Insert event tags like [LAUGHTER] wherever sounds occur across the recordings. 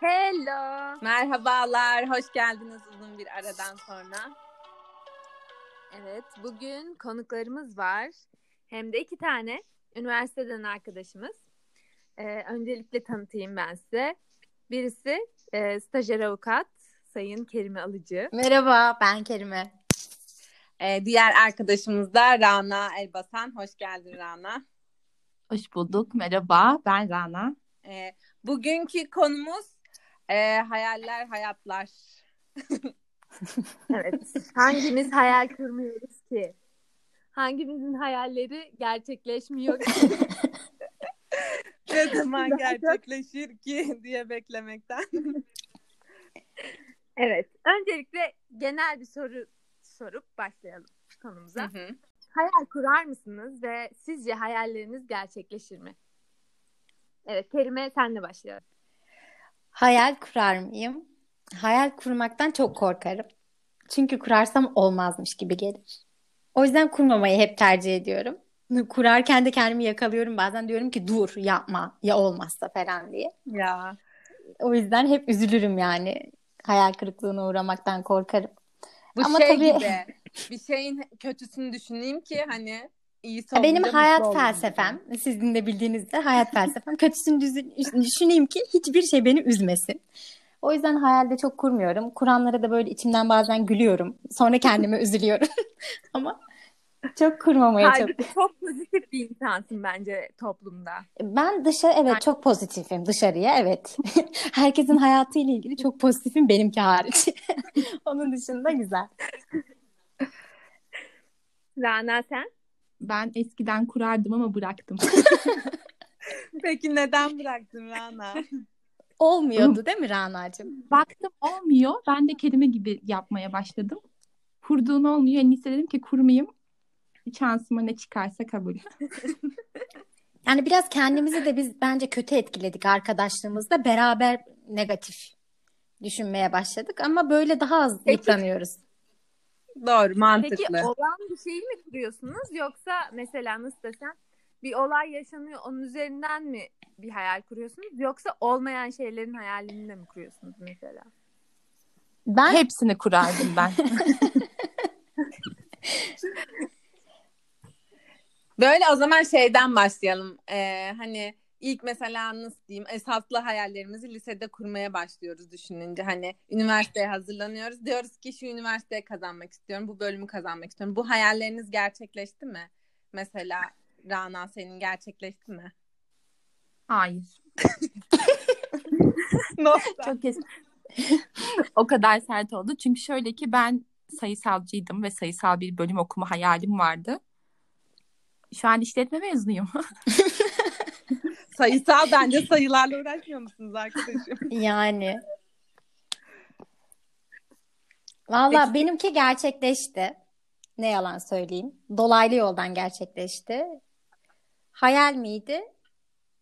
Hello. Merhabalar, hoş geldiniz uzun bir aradan sonra. Evet, bugün konuklarımız var. Hem de iki tane üniversiteden arkadaşımız. Ee, öncelikle tanıtayım ben size. Birisi e, stajyer avukat Sayın Kerime Alıcı. Merhaba, ben Kerime. Ee, diğer arkadaşımız da Rana Elbasan. Hoş geldin Rana. Hoş bulduk. Merhaba, ben Rana. Ee, bugünkü konumuz e, hayaller, hayatlar. [LAUGHS] Evet, hangimiz hayal kurmuyoruz ki? Hangimizin hayalleri gerçekleşmiyor ki? [LAUGHS] ne zaman gerçekleşir ki [LAUGHS] diye beklemekten. evet, öncelikle genel bir soru sorup başlayalım konumuza. Hı hı. Hayal kurar mısınız ve sizce hayalleriniz gerçekleşir mi? Evet, Kerime senle başlayalım. Hayal kurar mıyım? Hayal kurmaktan çok korkarım. Çünkü kurarsam olmazmış gibi gelir. O yüzden kurmamayı hep tercih ediyorum. Kurarken de kendimi yakalıyorum. Bazen diyorum ki dur yapma ya olmazsa falan diye. Ya. O yüzden hep üzülürüm yani. Hayal kırıklığına uğramaktan korkarım. Bu Ama şey tabii- gibi bir şeyin kötüsünü düşüneyim ki hani Benim olunca hayat mutlu olayım felsefem, sizin de bildiğinizde hayat felsefem kötüsünü düşüneyim ki hiçbir şey beni üzmesin. O yüzden hayalde çok kurmuyorum. Kuranlara da böyle içimden bazen gülüyorum. Sonra kendime üzülüyorum. [LAUGHS] Ama çok kurmamaya çok. Halbuki çok pozitif bir insansın bence toplumda. Ben dışarı evet çok pozitifim dışarıya evet. [LAUGHS] Herkesin hayatıyla ilgili çok pozitifim benimki hariç. [LAUGHS] Onun dışında güzel. Rana sen? Ben eskiden kurardım ama bıraktım. [LAUGHS] Peki neden bıraktın Rana? Olmuyordu değil mi Rana'cığım? Baktım olmuyor. Ben de kelime gibi yapmaya başladım. Kurduğun olmuyor. En iyisi dedim ki kurmayayım. Şansıma ne çıkarsa kabul. [LAUGHS] Yani biraz kendimizi de biz bence kötü etkiledik arkadaşlığımızda. Beraber negatif düşünmeye başladık ama böyle daha az Peki. yıpranıyoruz. Doğru, mantıklı. Peki olan bir şeyi mi kuruyorsunuz yoksa mesela nasıl desem bir olay yaşanıyor onun üzerinden mi bir hayal kuruyorsunuz yoksa olmayan şeylerin hayalini de mi kuruyorsunuz mesela? Ben Hepsini kurardım ben. [LAUGHS] Böyle o zaman şeyden başlayalım. Ee, hani ilk mesela nasıl diyeyim esaslı hayallerimizi lisede kurmaya başlıyoruz düşününce. Hani üniversiteye hazırlanıyoruz. Diyoruz ki şu üniversiteye kazanmak istiyorum. Bu bölümü kazanmak istiyorum. Bu hayalleriniz gerçekleşti mi? Mesela Rana senin gerçekleşti mi? Hayır. [LAUGHS] [LAUGHS] Çok kes. [LAUGHS] o kadar sert oldu. Çünkü şöyle ki ben sayısalcıydım ve sayısal bir bölüm okuma hayalim vardı. Şu an işletme mezunuyum. Sayısal [LAUGHS] bence sayılarla uğraşmıyor musunuz arkadaşım? [LAUGHS] yani. Valla Peki. benimki gerçekleşti. Ne yalan söyleyeyim. Dolaylı yoldan gerçekleşti. Hayal miydi?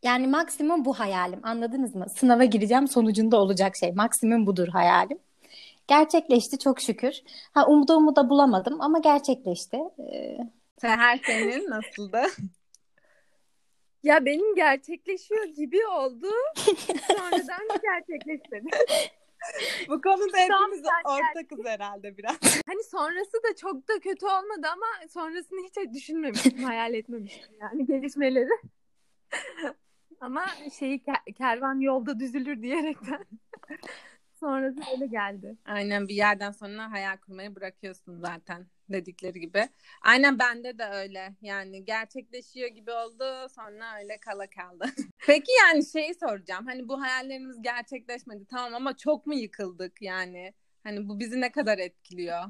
Yani maksimum bu hayalim. Anladınız mı? Sınava gireceğim sonucunda olacak şey. Maksimum budur hayalim. Gerçekleşti çok şükür. Ha umuda umuda bulamadım ama gerçekleşti. Ee, Seher senin nasıldı? [LAUGHS] Ya benim gerçekleşiyor gibi oldu. Sonradan da gerçekleşmedi. [LAUGHS] Bu konuda hepimiz ortakız herhalde biraz. [LAUGHS] Hani sonrası da çok da kötü olmadı ama sonrasını hiç düşünmemiştim, hayal etmemiştim yani gelişmeleri. [LAUGHS] ama şeyi ke- kervan yolda düzülür diyerekten sonrası öyle geldi. Aynen bir yerden sonra hayal kurmayı bırakıyorsun zaten dedikleri gibi. Aynen bende de öyle. Yani gerçekleşiyor gibi oldu sonra öyle kala kaldı. [LAUGHS] Peki yani şeyi soracağım. Hani bu hayallerimiz gerçekleşmedi tamam ama çok mu yıkıldık yani? Hani bu bizi ne kadar etkiliyor?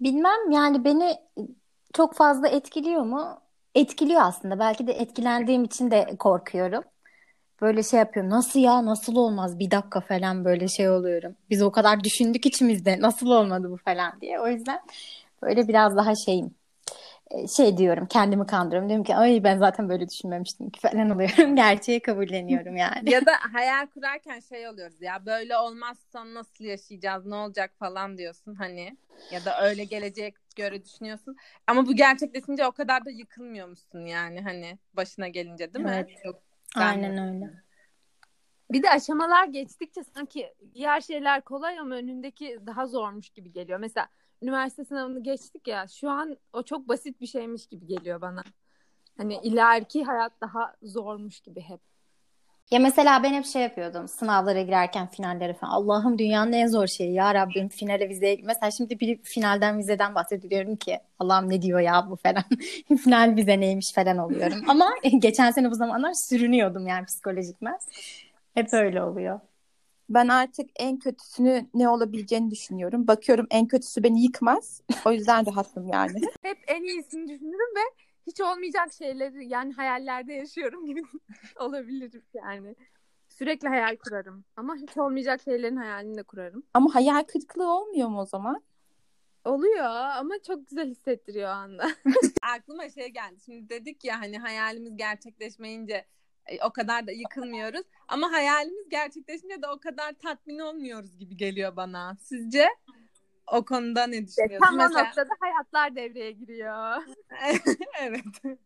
Bilmem yani beni çok fazla etkiliyor mu? Etkiliyor aslında. Belki de etkilendiğim için de korkuyorum. Böyle şey yapıyorum. Nasıl ya? Nasıl olmaz? Bir dakika falan böyle şey oluyorum. Biz o kadar düşündük içimizde. Nasıl olmadı bu falan diye. O yüzden böyle biraz daha şeyim. E, Şey diyorum kendimi kandırıyorum. Diyorum ki ay ben zaten böyle düşünmemiştim ki [LAUGHS] falan oluyorum. Gerçeği kabulleniyorum yani. ya da [LAUGHS] hayal kurarken şey oluyoruz ya böyle olmazsa nasıl yaşayacağız ne olacak falan diyorsun hani ya da öyle gelecek göre düşünüyorsun ama bu gerçekleşince o kadar da yıkılmıyor musun yani hani başına gelince değil mi? Evet. Çok Aynen öyle. Bir de aşamalar geçtikçe sanki diğer şeyler kolay ama önündeki daha zormuş gibi geliyor. Mesela üniversite sınavını geçtik ya şu an o çok basit bir şeymiş gibi geliyor bana. Hani ileriki hayat daha zormuş gibi hep. Ya mesela ben hep şey yapıyordum sınavlara girerken finallere falan. Allah'ım dünyanın en zor şeyi ya Rabbim finale vizeye. Mesela şimdi bir finalden vizeden bahsediyorum ki Allah'ım ne diyor ya bu falan. [LAUGHS] Final vize neymiş falan oluyorum. Ama [LAUGHS] geçen sene bu zamanlar sürünüyordum yani psikolojikmen. Hep öyle oluyor. Ben artık en kötüsünü ne olabileceğini düşünüyorum. Bakıyorum en kötüsü beni yıkmaz. O yüzden rahatım yani. Hep en iyisini düşünürüm ve hiç olmayacak şeyleri yani hayallerde yaşıyorum gibi [LAUGHS] olabilir yani. Sürekli hayal kurarım ama hiç olmayacak şeylerin hayalini de kurarım. Ama hayal kırıklığı olmuyor mu o zaman? Oluyor ama çok güzel hissettiriyor o anda. [LAUGHS] Aklıma şey geldi. Şimdi dedik ya hani hayalimiz gerçekleşmeyince e, o kadar da yıkılmıyoruz. Ama hayalimiz gerçekleşince de o kadar tatmin olmuyoruz gibi geliyor bana. Sizce? O konuda ne düşünüyorsunuz? Tam o noktada hayatlar devreye giriyor. [LAUGHS] evet.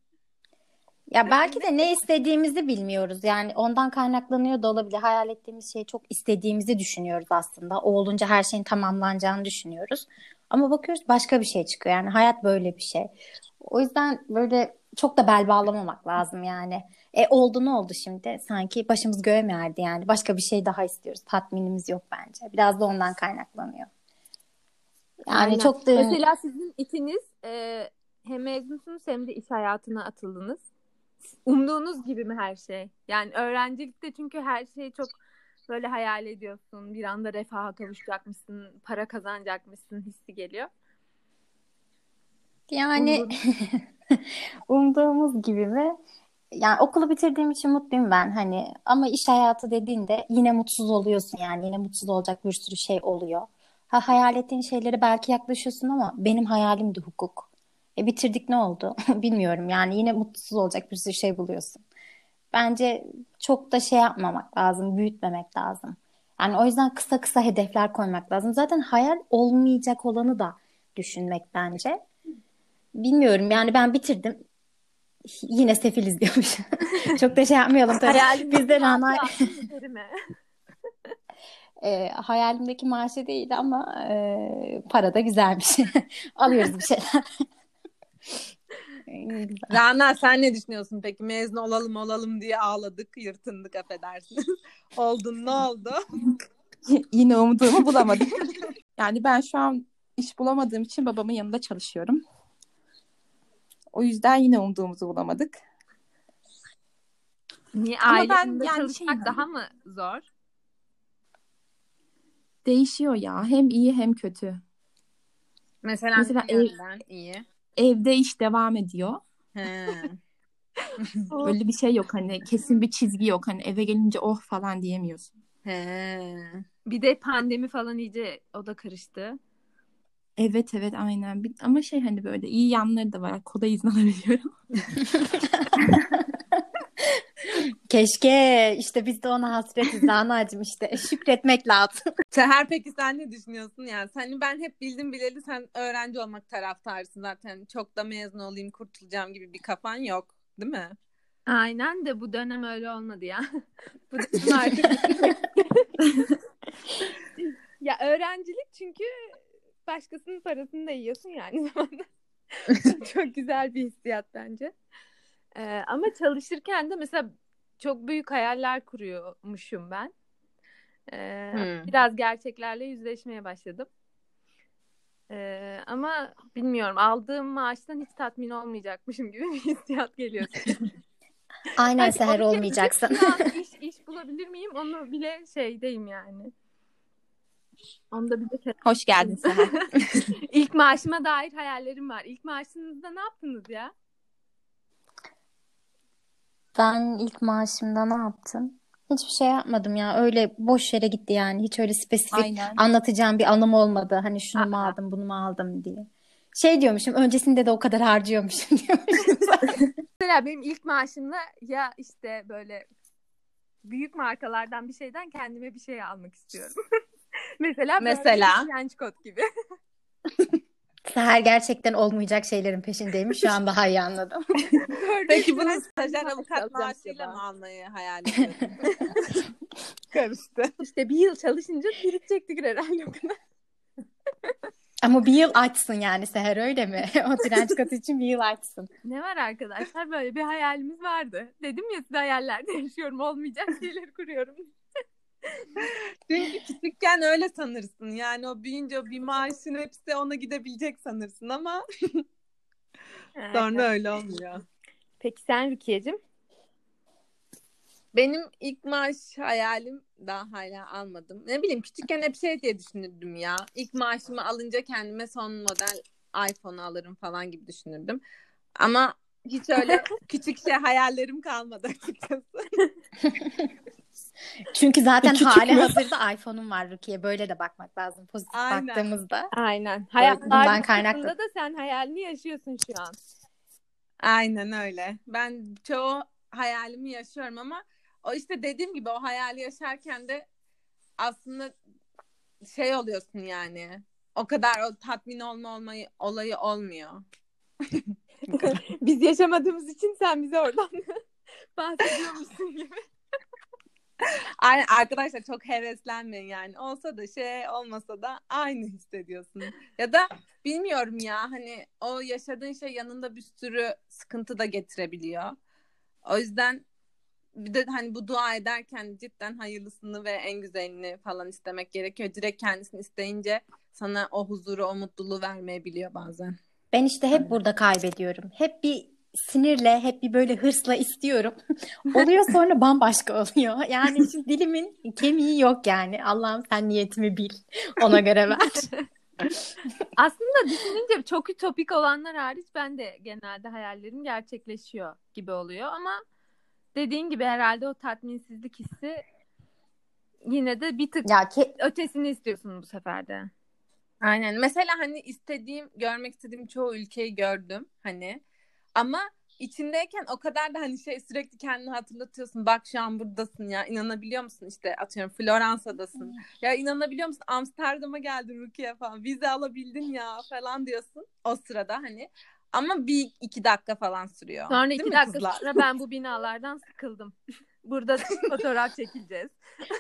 Ya belki de ne istediğimizi bilmiyoruz. Yani ondan kaynaklanıyor da olabilir. Hayal ettiğimiz şeyi çok istediğimizi düşünüyoruz aslında. O olunca her şeyin tamamlanacağını düşünüyoruz. Ama bakıyoruz başka bir şey çıkıyor. Yani hayat böyle bir şey. O yüzden böyle çok da bel bağlamamak lazım yani. E oldu ne oldu şimdi? Sanki başımız göğe mi erdi yani? Başka bir şey daha istiyoruz. Tatminimiz yok bence. Biraz da ondan kaynaklanıyor. Yani Aynen. çok da Mesela sizin ikiniz e, hem mezunsunuz hem de iş hayatına atıldınız. Umduğunuz gibi mi her şey? Yani öğrencilikte çünkü her şeyi çok böyle hayal ediyorsun. Bir anda refaha kavuşacakmışsın, para kazanacakmışsın hissi geliyor. Yani [LAUGHS] umduğumuz gibi mi? Yani okulu bitirdiğim için mutluyum ben hani ama iş hayatı dediğinde yine mutsuz oluyorsun yani yine mutsuz olacak bir sürü şey oluyor. Ha hayal ettiğin şeylere belki yaklaşıyorsun ama benim hayalim de hukuk. E bitirdik ne oldu? [LAUGHS] Bilmiyorum yani yine mutsuz olacak bir sürü şey buluyorsun. Bence çok da şey yapmamak lazım, büyütmemek lazım. Yani o yüzden kısa kısa hedefler koymak lazım. Zaten hayal olmayacak olanı da düşünmek bence. Bilmiyorum yani ben bitirdim. Yine sefiliz diyormuş. [LAUGHS] Çok da şey yapmayalım tabii. Hayalimdeki Biz de maaşı Rana. E, hayalimdeki maaşı değil ama e, para da güzelmiş. [LAUGHS] Alıyoruz bir şeyler. [LAUGHS] Rana sen ne düşünüyorsun peki? Mezun olalım olalım diye ağladık, yırtındık affedersiniz. [LAUGHS] Oldun ne oldu? Yine umduğumu bulamadım. yani ben şu an iş bulamadığım için babamın yanında çalışıyorum. O yüzden yine umduğumuzu bulamadık. Niye Ama aile ben yanında yani çalışmak şey- daha mı zor? Değişiyor ya. Hem iyi hem kötü. Mesela, Mesela ev- iyi. Evde iş devam ediyor. He. [LAUGHS] Öyle bir şey yok hani kesin bir çizgi yok. Hani eve gelince oh falan diyemiyorsun. He. Bir de pandemi falan iyice o da karıştı. Evet evet aynen. Ama şey hani böyle iyi yanları da var. Kolay izin alabiliyorum. [LAUGHS] Keşke işte biz de ona hasretiz Rana'cığım işte [LAUGHS] şükretmek lazım. [LAUGHS] Seher peki sen ne düşünüyorsun yani? Seni ben hep bildim bileli sen öğrenci olmak taraftarısın zaten. Çok da mezun olayım kurtulacağım gibi bir kafan yok değil mi? Aynen de bu dönem öyle olmadı ya. [LAUGHS] bu dönem artık ya öğrencilik çünkü başkasının parasını da yiyorsun yani zamanda. çok güzel bir hissiyat bence. Ee, ama çalışırken de mesela çok büyük hayaller kuruyormuşum ben. Ee, Hmm. Biraz gerçeklerle yüzleşmeye başladım. Ee, ama bilmiyorum aldığım maaştan hiç tatmin olmayacakmışım gibi bir hissiyat geliyor. [LAUGHS] Aynen Hadi seher olmayacaksın. iş, iş bulabilir miyim? Onu bile şeydeyim yani. Onda bir de Hoş geldin Seher. [LAUGHS] İlk maaşıma dair hayallerim var. İlk maaşınızda ne yaptınız ya? Ben ilk maaşımda ne yaptım? Hiçbir şey yapmadım ya. Öyle boş yere gitti yani. Hiç öyle spesifik Aynen. anlatacağım bir anım olmadı. Hani şunu mu aldım, bunu mu aldım diye. Şey diyormuşum, öncesinde de o kadar harcıyormuşum [LAUGHS] diyormuşum. Mesela benim ilk maaşımla ya işte böyle büyük markalardan bir şeyden kendime bir şey almak istiyorum. [LAUGHS] Mesela böyle Mesela? bir trench coat gibi. [LAUGHS] Seher gerçekten olmayacak şeylerin peşindeymiş. Şu an daha iyi anladım. [LAUGHS] Peki bunu stajyer avukat maaşıyla mı almayı hayal [LAUGHS] ediyorsun? [LAUGHS] karıştı. İşte bir yıl çalışınca birikecektik herhalde o kadar. Ama bir yıl açsın yani Seher öyle mi? o direnç katı için bir yıl açsın. Ne var arkadaşlar böyle bir hayalimiz vardı. Dedim ya size hayallerde yaşıyorum olmayacak şeyleri kuruyorum. [LAUGHS] Çünkü küçükken öyle sanırsın. Yani o büyüyünce o bir maaşın hepsi ona gidebilecek sanırsın ama [LAUGHS] sonra öyle olmuyor. Peki sen Rukiye'cim? Benim ilk maaş hayalim daha hala almadım. Ne bileyim küçükken hep şey diye düşünürdüm ya. İlk maaşımı alınca kendime son model iPhone alırım falan gibi düşünürdüm. Ama hiç öyle [LAUGHS] küçük şey hayallerim kalmadı açıkçası. Çünkü zaten Küçük hali hazırda iPhone'um var Rukiye. Böyle de bakmak lazım pozitif Aynen. baktığımızda. Aynen. bundan Hayatlar kaynaklı. da sen hayalini yaşıyorsun şu an. Aynen öyle. Ben çoğu hayalimi yaşıyorum ama o işte dediğim gibi o hayali yaşarken de aslında şey oluyorsun yani. O kadar o tatmin olma olmayı olayı olmuyor. [LAUGHS] Biz yaşamadığımız için sen bize oradan [LAUGHS] bahsediyormuşsun gibi. Aynen arkadaşlar çok heveslenmeyin yani. Olsa da şey olmasa da aynı hissediyorsun. Ya da bilmiyorum ya hani o yaşadığın şey yanında bir sürü sıkıntı da getirebiliyor. O yüzden bir de hani bu dua ederken cidden hayırlısını ve en güzelini falan istemek gerekiyor. Direkt kendisini isteyince sana o huzuru, o mutluluğu vermeyebiliyor bazen. Ben işte hep burada kaybediyorum. Hep bir sinirle, hep bir böyle hırsla istiyorum. [LAUGHS] Oluyor sonra bambaşka oluyor. [LAUGHS] Yani şimdi dilimin kemiği yok yani. Allah'ım sen niyetimi bil. Ona göre ver. [LAUGHS] Aslında düşününce çok ütopik olanlar hariç ben de genelde hayallerim gerçekleşiyor gibi oluyor ama dediğin gibi herhalde o tatminsizlik hissi yine de bir tık Ya ke- ötesini istiyorsun bu sefer de. Aynen. Mesela hani istediğim, görmek istediğim çoğu ülkeyi gördüm hani. Ama içindeyken o kadar da hani şey sürekli kendini hatırlatıyorsun. Bak şu an buradasın ya. İnanabiliyor musun? İşte atıyorum Floransa'dasın. Ya inanabiliyor musun? Amsterdam'a geldin Rukiye falan. Vize alabildin ya falan diyorsun. O sırada hani. Ama bir iki dakika falan sürüyor. Sonra Değil iki mi dakika kızlar? sonra ben bu binalardan sıkıldım. [LAUGHS] Burada fotoğraf çekileceğiz. [LAUGHS]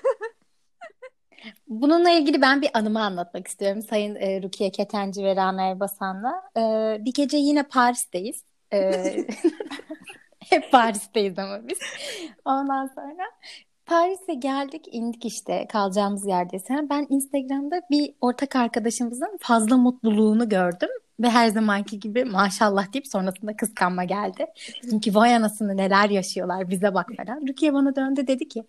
bununla ilgili ben bir anımı anlatmak istiyorum. Sayın e, Rukiye Ketenci ve Rana Erbasan'la. E, bir gece yine Paris'teyiz. E, [LAUGHS] hep Paris'teyiz ama biz. Ondan sonra Paris'e geldik, indik işte kalacağımız. Yani ben Instagram'da bir ortak arkadaşımızın fazla mutluluğunu gördüm. Ve her zamanki gibi maşallah deyip sonrasında kıskanma geldi. Çünkü vay anasını neler yaşıyorlar bize bak falan. Rukiye bana döndü dedi ki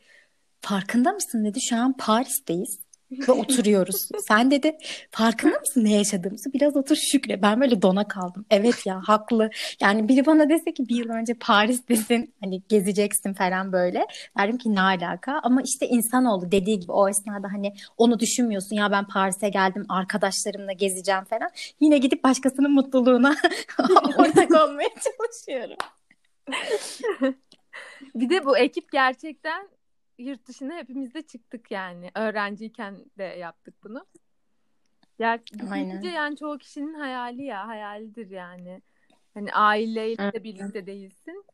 farkında mısın dedi şu an Paris'teyiz ve oturuyoruz. Sen dedi farkında mısın ne yaşadığımızı? Biraz otur şükre. Ben böyle dona kaldım. Evet ya haklı. Yani biri bana dese ki bir yıl önce Paris'tesin hani gezeceksin falan böyle. Derim ki ne alaka? Ama işte insanoğlu dediği gibi o esnada hani onu düşünmüyorsun. Ya ben Paris'e geldim arkadaşlarımla gezeceğim falan. Yine gidip başkasının mutluluğuna [LAUGHS] ortak olmaya çalışıyorum. Bir de bu ekip gerçekten yurt dışına hepimiz de çıktık yani. Öğrenciyken de yaptık bunu. Ya Aynen. yani çoğu kişinin hayali ya, hayalidir yani. Hani aileyle de birlikte değilsin.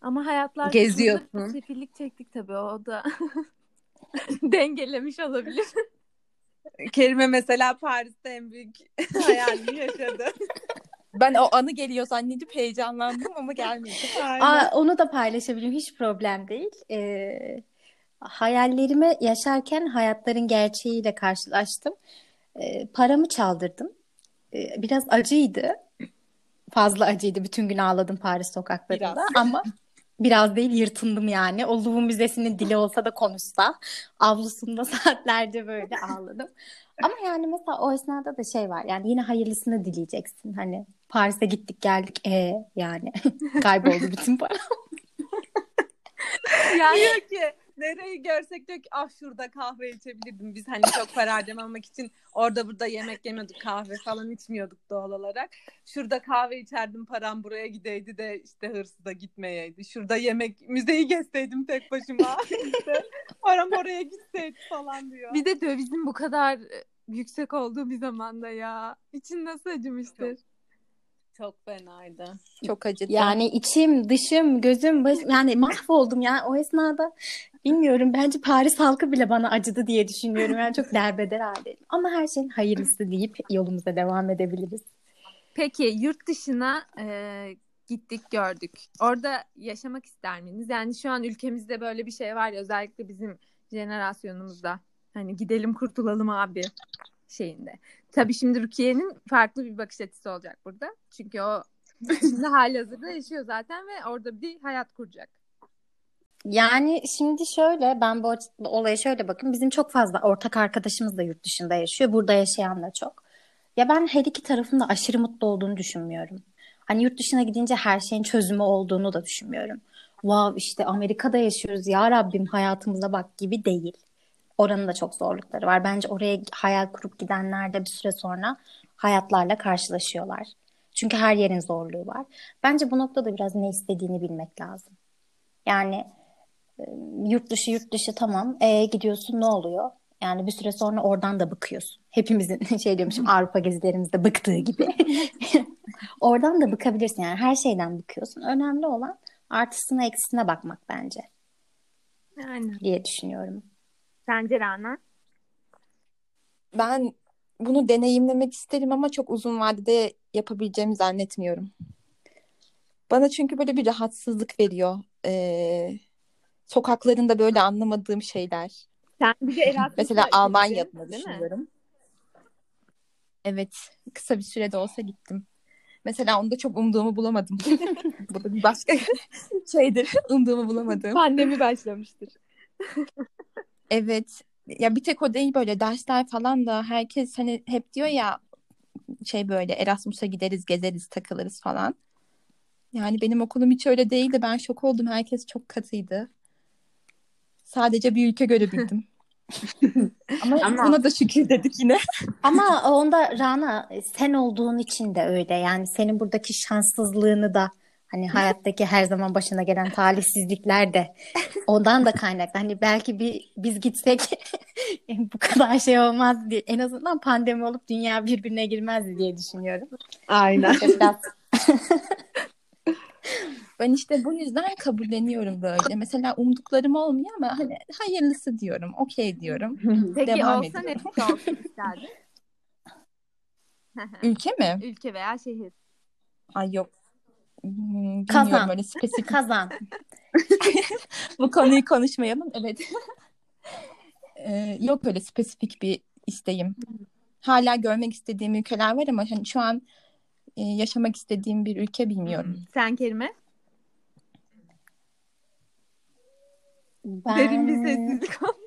Ama hayatlar Geziyorsun. Sefillik çektik tabii o da [LAUGHS] dengelemiş olabilir. Kerime mesela Paris'te en büyük [LAUGHS] hayalini yaşadı. [LAUGHS] Ben o anı geliyor zannedip heyecanlandım ama gelmedi. [LAUGHS] Aa, onu da paylaşabilirim. Hiç problem değil. Ee, hayallerimi yaşarken hayatların gerçeğiyle karşılaştım. Ee, paramı çaldırdım. Ee, biraz acıydı. Fazla acıydı. Bütün gün ağladım Paris sokaklarında. Biraz. [LAUGHS] Ama biraz değil yırtındım yani. O Louvre Müzesi'nin dili olsa da konuşsa. Avlusunda [LAUGHS] saatlerce böyle ağladım. Ama yani mesela o esnada da şey var. Yani yine hayırlısını dileyeceksin. Hani Paris'e gittik geldik. E yani [LAUGHS] kayboldu bütün para. [LAUGHS] Yani diyor ki nereyi görsek diyor ki ah şurada kahve içebilirdim. Biz hani çok para harcamamak için orada burada yemek yemiyorduk kahve falan içmiyorduk doğal olarak. Şurada kahve içerdim param buraya gideydi de işte hırsıza gitmeyeydi. Şurada yemek müzeyi gezseydim tek başıma. [LAUGHS] işte param oraya gitseydi falan diyor. bir de dövizin bu kadar e, yüksek olduğu bir zamanda ya. İçin nasıl acımıştır? Çok fenaydı. Çok acıdı. Yani içim, dışım, gözüm, başım yani mahvoldum yani o esnada Bilmiyorum bence Paris halkı bile bana acıdı diye düşünüyorum. Yani çok derbeder haldeyim. Ama her şeyin hayırlısı deyip yolumuza devam edebiliriz. Peki yurt dışına e, gittik gördük. Orada yaşamak ister miydiniz? Yani şu an ülkemizde böyle bir şey var ya özellikle bizim jenerasyonumuzda. Hani gidelim kurtulalım abi şeyinde. Tabii şimdi Rukiye'nin farklı bir bakış açısı olacak burada. Çünkü o şimdi hali hazırda yaşıyor zaten ve orada bir hayat kuracak. Yani şimdi şöyle ben bu olaya şöyle bakın. Bizim çok fazla ortak arkadaşımız da yurt dışında yaşıyor. Burada yaşayan da çok. Ya ben her iki tarafın da aşırı mutlu olduğunu düşünmüyorum. Hani yurt dışına gidince her şeyin çözümü olduğunu da düşünmüyorum. Wow işte Amerika'da yaşıyoruz ya Rabbim hayatımıza bak gibi değil. Oranın da çok zorlukları var. Bence oraya hayal kurup gidenler de bir süre sonra hayatlarla karşılaşıyorlar. Çünkü her yerin zorluğu var. Bence bu noktada biraz ne istediğini bilmek lazım. Yani yurt dışı yurt dışı tamam. E, gidiyorsun ne oluyor? Yani bir süre sonra oradan da bıkıyorsun. Hepimizin [LAUGHS] şey diyormuşum Avrupa gezilerimizde bıktığı gibi. [LAUGHS] oradan da bıkabilirsin. Yani her şeyden bıkıyorsun. Önemli olan artısına eksisine bakmak bence. Yani. Diye düşünüyorum. Sence Rana? Ben bunu deneyimlemek isterim ama çok uzun vadede yapabileceğimi zannetmiyorum. Bana çünkü böyle bir rahatsızlık veriyor. Ee, sokaklarında böyle anlamadığım şeyler. Sen bir de Erasmus'a [LAUGHS] Mesela gittin, Almanya adına değil mi? düşünüyorum. Evet, kısa bir sürede olsa gittim. Mesela onda çok umduğumu bulamadım. [LAUGHS] Bu da bir başka [LAUGHS] şeydir. Umduğumu bulamadım. Pandemi başlamıştır. Evet. Ya bir tek o değil böyle dersler falan da herkes hani hep diyor ya şey böyle Erasmus'a gideriz, gezeriz, takılırız falan. Yani benim okulum hiç öyle değildi. Ben şok oldum. Herkes çok katıydı. Sadece bir ülke görebildim. [LAUGHS] Ama, Ama- buna da şükür dedik yine. [LAUGHS] Ama onda Rana sen olduğun için de öyle. Yani senin buradaki şanssızlığını da hani hayattaki her zaman başına gelen talihsizlikler de ondan da kaynaklı. Hani belki bir biz gitsek [LAUGHS] bu kadar şey olmaz diye. En azından pandemi olup dünya birbirine girmezdi diye düşünüyorum. Aynen. Biraz [LAUGHS] Ben işte bu yüzden kabulleniyorum böyle. Mesela umduklarım olmuyor ama hani hayırlısı diyorum. Okey diyorum. Peki Devam olsa ediyorum. olsun isterdin? Ülke mi? Ülke veya şehir. Ay yok. Hmm, Bilmiyorum Kazan. böyle spesifik. kazan. [LAUGHS] Bu konuyu konuşmayalım. Evet. [LAUGHS] Ee, yok öyle spesifik bir isteğim. Hala görmek istediğim ülkeler var ama hani şu an e, yaşamak istediğim bir ülke bilmiyorum. Sen Kerime? Ben... Derin bir sessizlik oldu.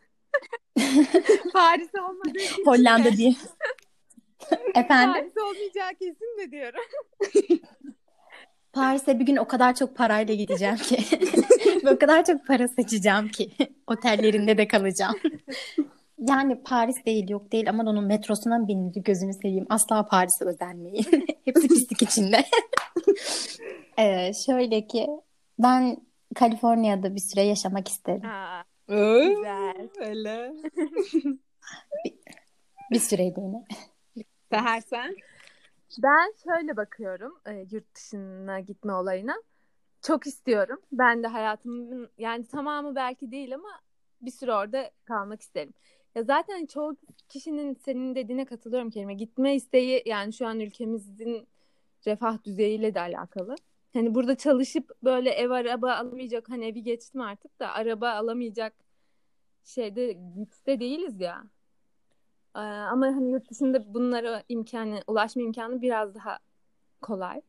[LAUGHS] Paris olmadığı için. Hollanda diye. Efendim? Paris olmayacağı kesin de diyorum. Paris'e bir gün o kadar çok parayla gideceğim ki. [LAUGHS] Ve o kadar çok para saçacağım ki. Otellerinde de kalacağım. Yani Paris değil yok değil ama onun metrosuna mı binilir gözünü seveyim. Asla Paris'e özenmeyin. [LAUGHS] Hepsi pislik içinde. [LAUGHS] Ee, şöyle ki ben Kaliforniya'da bir süre yaşamak isterim. Öyle. güzel. Öyle. Bir süreliğine. Seher sen? Ben şöyle bakıyorum e, yurt dışına gitme olayına. Çok istiyorum. Ben de hayatımın yani tamamı belki değil ama bir süre orada kalmak isterim. Ya zaten çoğu kişinin senin dediğine katılıyorum Kerime. Gitme isteği yani şu an ülkemizin refah düzeyiyle de alakalı. Hani burada çalışıp böyle ev araba alamayacak hani evi geçtim artık da araba alamayacak şeyde güçte değiliz ya. Ee, ama hani yurt dışında bunlara imkanı, ulaşma imkanı biraz daha kolay.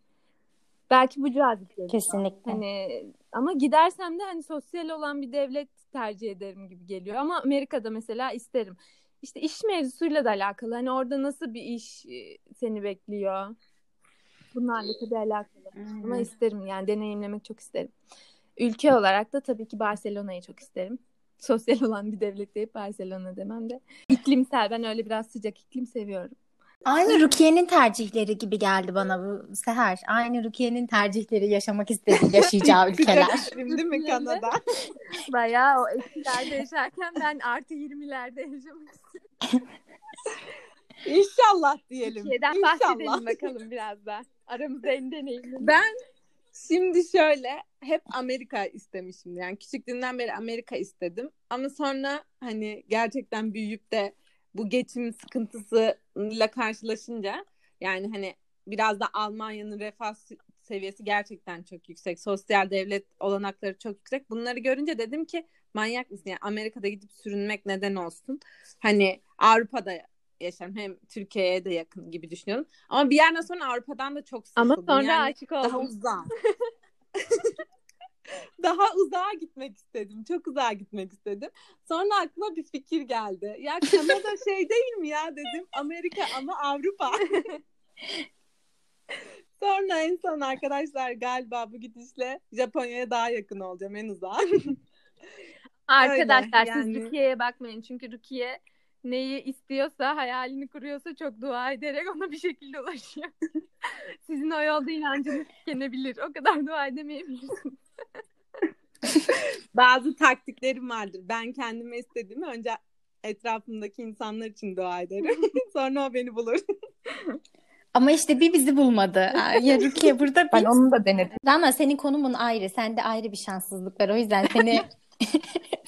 Belki bu cazip geliyor. Kesinlikle. Hani ama gidersem de hani sosyal olan bir devlet tercih ederim gibi geliyor. Ama Amerika'da mesela isterim. İşte iş mevzusuyla da alakalı. Hani orada nasıl bir iş e, seni bekliyor? Bunlarla tabii alakalı. Ama isterim yani deneyimlemek çok isterim. Ülke olarak da tabii ki Barcelona'yı çok isterim. Sosyal olan bir devlet deyip Barcelona demem de. İklimsel ben öyle biraz sıcak iklim seviyorum. Aynı Rukiye'nin tercihleri gibi geldi bana bu Seher. Aynı Rukiye'nin tercihleri yaşamak istediği, yaşayacağı [LAUGHS] ülkeler. Şimdi mi Kanada? [LAUGHS] Bayağı o eksilerde yaşarken ben artı 20'lerde yaşamak istiyorum. İnşallah diyelim. Türkiye'den İnşallah. bahsedelim bakalım biraz da. Aramızda en deneyimli. Ben Şimdi şöyle hep Amerika istemişim. Yani küçüklüğümden beri Amerika istedim. Ama sonra hani gerçekten büyüyüp de bu geçim sıkıntısıyla karşılaşınca yani hani biraz da Almanya'nın refah seviyesi gerçekten çok yüksek. Sosyal devlet olanakları çok yüksek. Bunları görünce dedim ki manyak mısın? Yani Amerika'da gidip sürünmek neden olsun? Hani Avrupa'da yaşarım. Hem Türkiye'ye de yakın gibi düşünüyorum. Ama bir yerden sonra Avrupa'dan da çok sıkıldım. Ama sonra yani aşık oldum. Daha uzağa. [LAUGHS] [LAUGHS] daha uzağa gitmek istedim. Çok uzağa gitmek istedim. Sonra aklıma bir fikir geldi. Ya Kanada [LAUGHS] şey değil mi ya dedim. Amerika ama Avrupa. Sonra en son arkadaşlar galiba bu gidişle Japonya'ya daha yakın olacağım en uzağa. Arkadaşlar Öyle, siz yani. Rukiye'ye bakmayın. Çünkü Rukiye neyi istiyorsa, hayalini kuruyorsa çok dua ederek ona bir şekilde ulaşıyor. [LAUGHS] Sizin o yolda inancınız tükenebilir. O kadar dua edemeyebilirsiniz. [LAUGHS] Bazı taktiklerim vardır. Ben kendime istediğimi önce etrafımdaki insanlar için dua ederim. [LAUGHS] Sonra o beni bulur. Ama işte bir bizi bulmadı. Ya Rukiye burada Ben bir... onu da denedim. Ama senin konumun ayrı. Sende ayrı bir şanssızlık var. O yüzden seni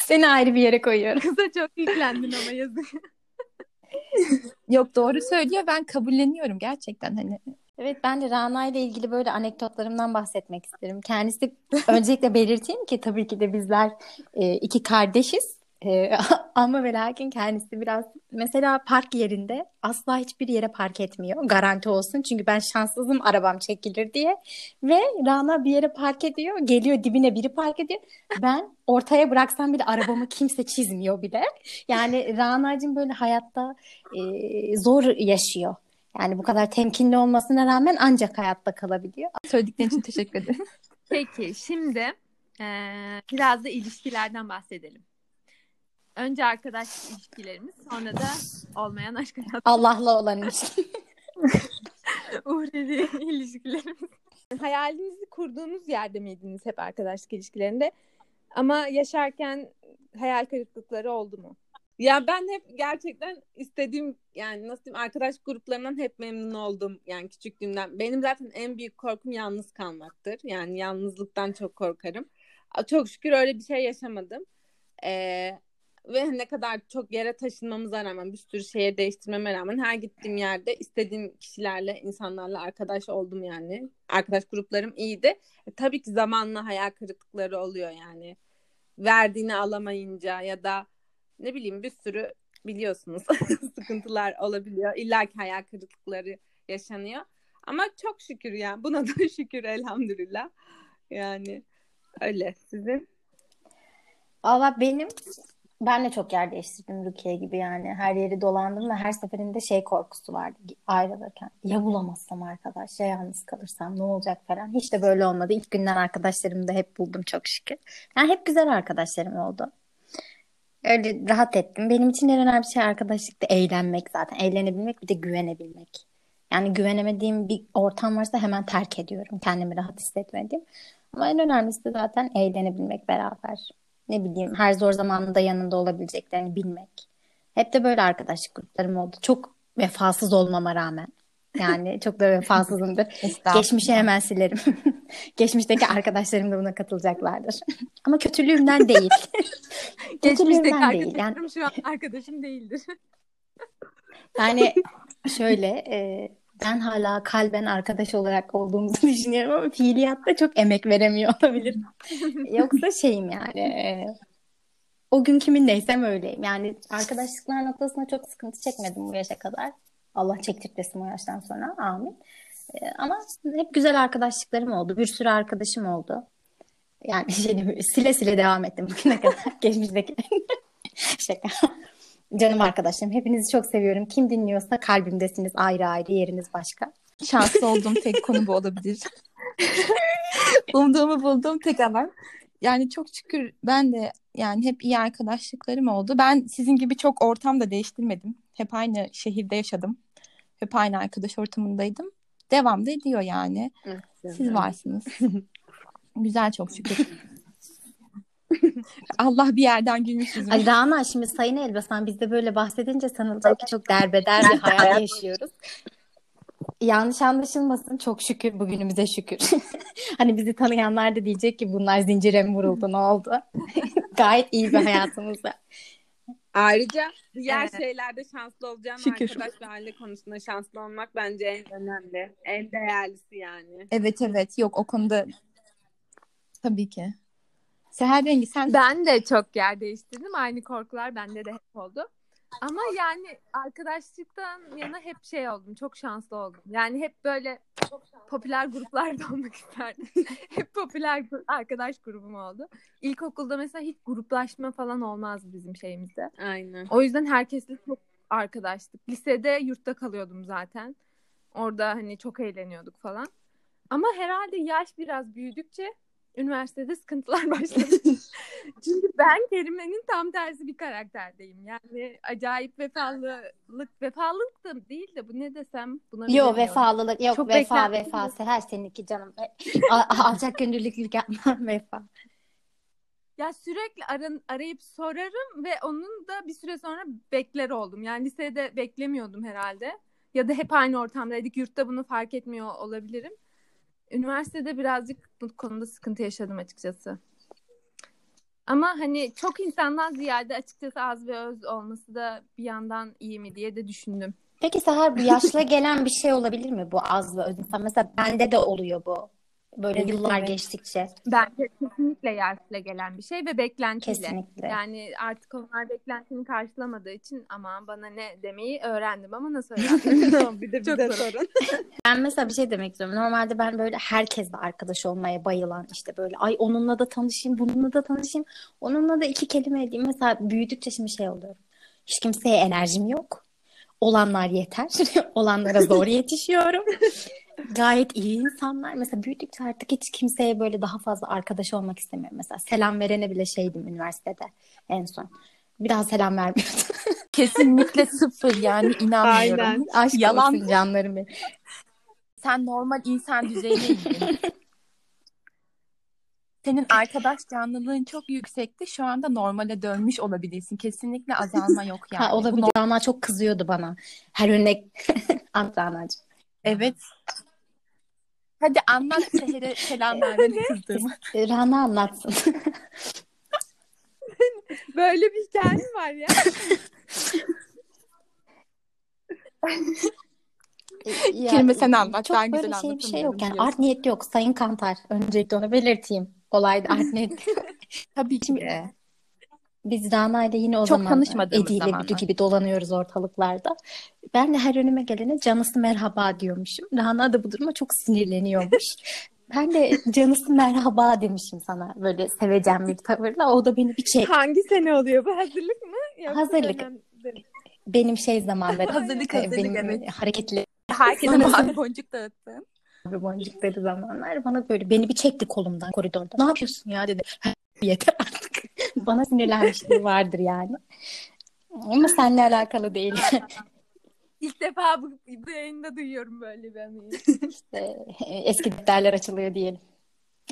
seni ayrı bir yere koyuyorum. Kıza çok yüklendin ama yazık. [LAUGHS] Yok doğru söylüyor. Ben kabulleniyorum gerçekten hani. Evet ben de Rana ile ilgili böyle anekdotlarımdan bahsetmek isterim. Kendisi öncelikle belirteyim ki tabii ki de bizler e, iki kardeşiz. E, [LAUGHS] ama ve lakin kendisi biraz mesela park yerinde asla hiçbir yere park etmiyor. Garanti olsun. Çünkü ben şanssızım arabam çekilir diye. Ve Rana bir yere park ediyor. Geliyor dibine biri park ediyor. Ben ortaya bıraksam bile arabamı kimse çizmiyor bile. Yani Rana'cığım böyle hayatta e, zor yaşıyor. Yani bu kadar temkinli olmasına rağmen ancak hayatta kalabiliyor. Söylediklerin için teşekkür ederim. Peki şimdi eee, biraz da ilişkilerden bahsedelim. Önce arkadaş ilişkilerimiz sonra da olmayan aşk hayatı. Allah'la olan ilişki. [LAUGHS] Uhrevi ilişkilerimiz. Hayalinizi kurduğunuz yerde miydiniz hep arkadaşlık ilişkilerinde? Ama yaşarken hayal kırıklıkları oldu mu? Ya ben hep gerçekten istediğim yani nasıl diyeyim arkadaş gruplarından hep memnun oldum yani küçüklüğümden. Benim zaten en büyük korkum yalnız kalmaktır. Yani yalnızlıktan çok korkarım. Çok şükür öyle bir şey yaşamadım. Ee, ve ne kadar çok yere taşınmamıza rağmen bir sürü şehir değiştirmeme rağmen her gittiğim yerde istediğim kişilerle insanlarla arkadaş oldum yani. Arkadaş gruplarım iyiydi. E, tabii ki zamanla hayal kırıklıkları oluyor yani. Verdiğini alamayınca ya da ne bileyim bir sürü biliyorsunuz [LAUGHS] sıkıntılar olabiliyor. İlla ki hayal kırıklıkları yaşanıyor. Ama çok şükür yani buna da [LAUGHS] şükür elhamdülillah. Yani öyle sizin. Valla benim ben de çok yer değiştirdim Rukiye gibi yani. Her yeri dolandım ve her seferinde şey korkusu vardı ayrılırken. Ya bulamazsam arkadaş, ya yalnız kalırsam ne olacak falan. Hiç de böyle olmadı. İlk günden arkadaşlarımı da hep buldum çok şükür. Yani hep güzel arkadaşlarım oldu. Öyle rahat ettim. Benim için en önemli şey arkadaşlıkta eğlenmek zaten. Eğlenebilmek bir de güvenebilmek. Yani güvenemediğim bir ortam varsa hemen terk ediyorum. Kendimi rahat hissetmediğim. Ama en önemlisi de zaten eğlenebilmek beraber. Ne bileyim her zor zamanında yanında olabileceklerini bilmek. Hep de böyle arkadaşlık gruplarım oldu. Çok vefasız olmama rağmen. Yani çok da vefasızımdır. [LAUGHS] Geçmişi hemen silerim. [LAUGHS] Geçmişteki arkadaşlarım da buna katılacaklardır. Ama kötülüğümden değil. [LAUGHS] Geçmişteki değil. Yani şu an arkadaşım değildir. Yani şöyle e, ben hala kalben arkadaş olarak olduğumuzu [LAUGHS] düşünüyorum ama fiiliyatta çok emek veremiyor olabilirim. [LAUGHS] Yoksa şeyim yani e, o gün kiminleysem öyleyim. Yani arkadaşlıklar noktasında çok sıkıntı çekmedim bu yaşa kadar. Allah çektirtmesin o yaştan sonra. Amin. E, ama hep güzel arkadaşlıklarım oldu. Bir sürü arkadaşım oldu. Yani [LAUGHS] şey, sile sile devam ettim bugüne kadar. Geçmişteki. Şaka. Canım arkadaşlarım hepinizi çok seviyorum. Kim dinliyorsa kalbimdesiniz ayrı ayrı yeriniz başka. Şanslı olduğum tek konu bu olabilir. [LAUGHS] Umduğumu bulduğum tek alan. Yani çok şükür ben de yani hep iyi arkadaşlıklarım oldu. Ben sizin gibi çok ortam da değiştirmedim. Hep aynı şehirde yaşadım. Hep aynı arkadaş ortamındaydım. Devam da ediyor yani. Siz varsınız. [LAUGHS] Güzel çok şükür. [LAUGHS] Allah bir yerden gülmüş yüzüme. Ay Rana şimdi Sayın Elbasan biz de böyle bahsedince sanılacak ki çok derbeder bir hayat yaşıyoruz. yanlış anlaşılmasın çok şükür bugünümüze şükür. [LAUGHS] hani bizi tanıyanlar da diyecek ki bunlar zincire mi vuruldu ne oldu? [LAUGHS] Gayet iyi bir hayatımız var. Ayrıca diğer Evet. şeylerde şanslı olacağım Şükür. arkadaş ve aile konusunda şanslı olmak bence en önemli. En değerlisi yani. Evet evet yok o konuda tabii ki. Seher Rengi sen Ben de çok yer değiştirdim. Aynı korkular bende de hep oldu. Ama yani arkadaşlıktan yana hep şey oldum. Çok şanslı oldum. Yani hep böyle popüler gruplarda olmak isterdim. [LAUGHS] hep popüler arkadaş grubum oldu. İlkokulda mesela hiç gruplaşma falan olmazdı bizim şeyimizde. Aynen. O yüzden herkesle çok arkadaştık. Lisede yurtta kalıyordum zaten. Orada hani çok eğleniyorduk falan. Ama herhalde yaş biraz büyüdükçe üniversitede sıkıntılar [LAUGHS] başladı. Çünkü ben kelimenin tam tersi bir karakterdeyim. Yani acayip vefalılık, vefalılık da değil de bu ne desem buna Yok bilemiyorum. vefalılık yok Çok vefa vefa Seher seninki canım. Al- Alçak gönüllülük yapma [LAUGHS] vefa. Ya sürekli aran, arayıp sorarım ve onun da bir süre sonra bekler oldum. Yani lisede beklemiyordum herhalde. Ya da hep aynı ortamdaydık. Yurtta bunu fark etmiyor olabilirim. Üniversitede birazcık bu konuda sıkıntı yaşadım açıkçası. Ama hani çok insandan ziyade açıkçası az ve öz olması da bir yandan iyi mi diye de düşündüm. Peki Seher bu yaşla gelen bir şey olabilir mi bu az ve öz insan? Mesela bende de oluyor bu. Böyle Evet, yıllar evet. geçtikçe. Bence kesinlikle yaşla gelen bir şey ve beklentiyle. Kesinlikle. Yani artık onlar beklentini karşılamadığı için aman bana ne demeyi öğrendim ama nasıl [LAUGHS] öğrendim? bir de Çok bize zor. sorun. [LAUGHS] Ben mesela bir şey demek istiyorum. Normalde ben böyle herkesle arkadaş olmaya bayılan işte böyle ay onunla da tanışayım, bununla da tanışayım. Onunla da iki kelime edeyim. Mesela büyüdükçe şimdi şey oluyorum. Hiç kimseye enerjim yok. Olanlar yeter. [LAUGHS] Olanlara zor yetişiyorum. Gayet iyi insanlar. Mesela büyüdükçe artık hiç kimseye böyle daha fazla arkadaş olmak istemiyorum. Mesela selam verene bile şeydim üniversitede en son. Bir daha selam vermiyordum. [LAUGHS] kesinlikle sıfır yani inanmıyorum. Aynen. Aşk Yalan. olsun canlarım benim. Sen normal insan düzeyine indin. Senin arkadaş canlılığın çok yüksekti. Şu anda normale dönmüş olabilirsin. Kesinlikle azalma yok yani. Ha, Bu olabilir. no- Rana çok kızıyordu bana. Her örnek [LAUGHS] Anlat Rana'cığım. Evet. Hadi anlat Seher'e selam [LAUGHS] vermeni kızdığımı. Rana anlatsın. [LAUGHS] Böyle bir hikaye mi var ya? [LAUGHS] Ya, Kelime sen anlat. Çok Ben böyle güzel şey bir şey yok. Yani art niyet yok. Sayın Kantar. Öncelikle onu belirteyim. Olayda art niyet. Tabii ki. Biz Rana ile yine o Çok zaman Edi ile. Büdü gibi dolanıyoruz ortalıklarda. Ben de her önüme gelene canısı merhaba diyormuşum. Rana da bu duruma çok sinirleniyormuş. [LAUGHS] Ben de canısı merhaba demişim sana böyle sevecen bir tavırla. O da beni bir çek. Hangi sene oluyor bu? Hazırlık mı? Yoksa Hazırlık. dönem- dönem- Benim şey zamanları. Hazırlık, e, hazırlık, benim evet. hareketli Herkese mavi boncuk dağıttın. bir boncukları zamanlar bana böyle beni bir çekti kolumdan koridorda. Ne yapıyorsun ya dedi. "Ha, [LAUGHS] Yeter artık. [LAUGHS] Bana sinirlenmişliği vardır yani. Ama seninle alakalı değil. [LAUGHS] İlk defa bu, bu yayında duyuyorum böyle bir anıyı. [LAUGHS] İşte, eski defterler açılıyor diyelim.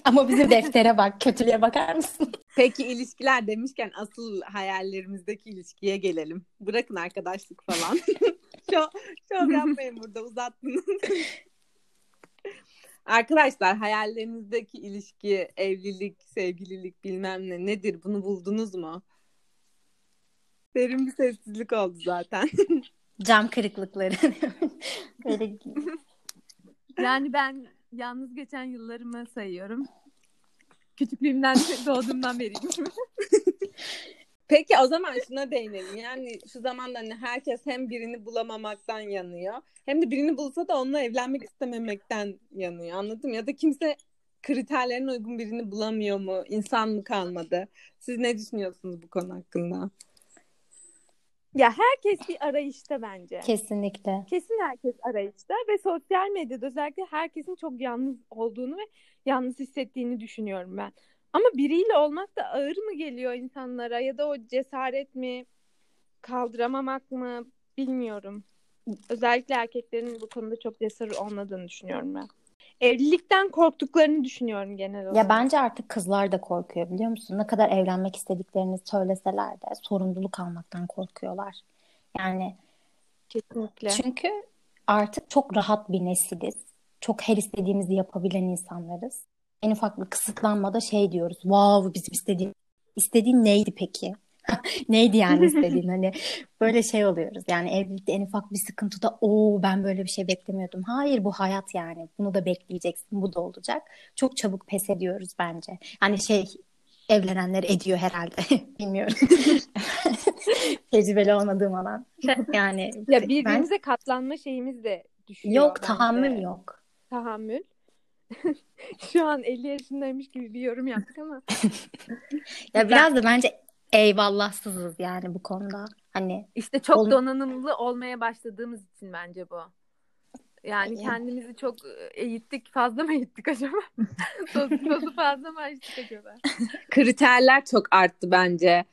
Ama bizim deftere bak, kötülüğe bakar mısın? Peki ilişkiler demişken asıl hayallerimizdeki ilişkiye gelelim. Bırakın arkadaşlık falan. çok, çok yapmayın burada uzattınız. Arkadaşlar hayallerinizdeki ilişki, evlilik, sevgililik bilmem ne nedir? Bunu buldunuz mu? Derin bir sessizlik oldu zaten. [LAUGHS] Cam kırıklıkları. [LAUGHS] Yani ben yalnız geçen yıllarımı sayıyorum. Küçüklüğümden, doğduğumdan beri. [LAUGHS] Peki o zaman şuna değinelim. Yani şu zamanda hani herkes hem birini bulamamaktan yanıyor hem de birini bulsa da onunla evlenmek istememekten yanıyor. Anladın mı? Ya da kimse kriterlerine uygun birini bulamıyor mu? İnsan mı kalmadı? Siz ne düşünüyorsunuz bu konu hakkında? ya herkes bir arayışta bence. kesinlikle. Kesin herkes arayışta ve sosyal medyada özellikle herkesin çok yalnız olduğunu ve yalnız hissettiğini düşünüyorum ben. Ama biriyle olmak da ağır mı geliyor insanlara ya da o cesaret mi kaldıramamak mı bilmiyorum. Özellikle erkeklerin bu konuda çok cesur olmadığını düşünüyorum ben. Evlilikten korktuklarını düşünüyorum genel olarak. Ya bence artık kızlar da korkuyor biliyor musun? Ne kadar evlenmek istediklerini söyleseler de sorumluluk almaktan korkuyorlar. Yani kesinlikle. Çünkü artık çok rahat bir nesiliz. Çok her istediğimizi yapabilen insanlarız. En ufak bir kısıtlanmada şey diyoruz. Wow bizim istediğim istediğin neydi peki? [LAUGHS] Neydi yani istediğin hani böyle şey oluyoruz. Yani evlilikte en ufak bir sıkıntıda o ben böyle bir şey beklemiyordum. Hayır bu hayat yani. Bunu da bekleyeceksin. Bu da olacak. Çok çabuk pes ediyoruz bence. Hani şey evlenenler ediyor herhalde. [LAUGHS] Bilmiyorum. [LAUGHS] Tecrübeli olmadığım alan. Yani Ya birbirimize katlanma şeyimiz de düşüyor yok bence. tahammül yok. Tahammül. [LAUGHS] Şu an 50 yaşındaymış gibi bir yorum yaptık ama. [LAUGHS] Ya biraz da bence eyvallahsızız yani bu konuda. Hani İşte çok Ol- donanımlı olmaya başladığımız için bence bu. Yani Ya. kendimizi çok e, eğittik. Fazla mı eğittik acaba? [LAUGHS] Dozu, dozu fazla mı açtık acaba? Kriterler çok arttı bence.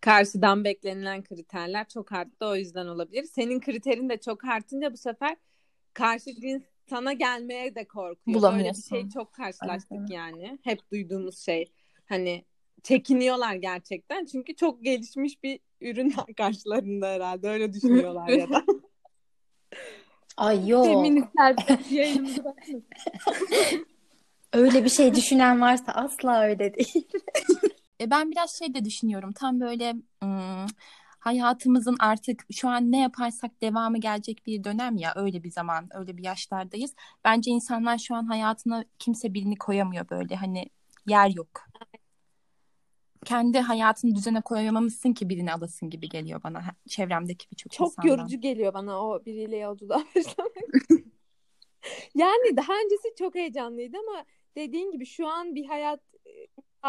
Karşıdan beklenilen kriterler çok arttı o yüzden olabilir. Senin kriterin de çok artınca bu sefer karşı cins sana gelmeye de korkuyor. Böyle bir Bulamıyorsun. şey çok karşılaştık Evet. yani. Hep duyduğumuz şey. Hani çekiniyorlar gerçekten. Çünkü çok gelişmiş bir ürün karşılarında herhalde. Öyle düşünüyorlar ya da. [LAUGHS] ay [LAUGHS] yok. Feministler yayınımıza bakmasın. [LAUGHS] Öyle bir şey düşünen varsa asla öyle değil. E ben biraz şey de düşünüyorum. Tam böyle ım, hayatımızın artık şu an ne yaparsak devamı gelecek bir dönem ya öyle bir zaman, öyle bir yaşlardayız. Bence insanlar şu an hayatına kimse birini koyamıyor böyle hani yer yok. Kendi hayatını düzene koyamamışsın ki birini alasın gibi geliyor bana çevremdeki birçok Çok insandan. yorucu geliyor bana o biriyle yolculuğa [LAUGHS] başlamak. yani daha öncesi çok heyecanlıydı ama dediğin gibi şu an bir hayat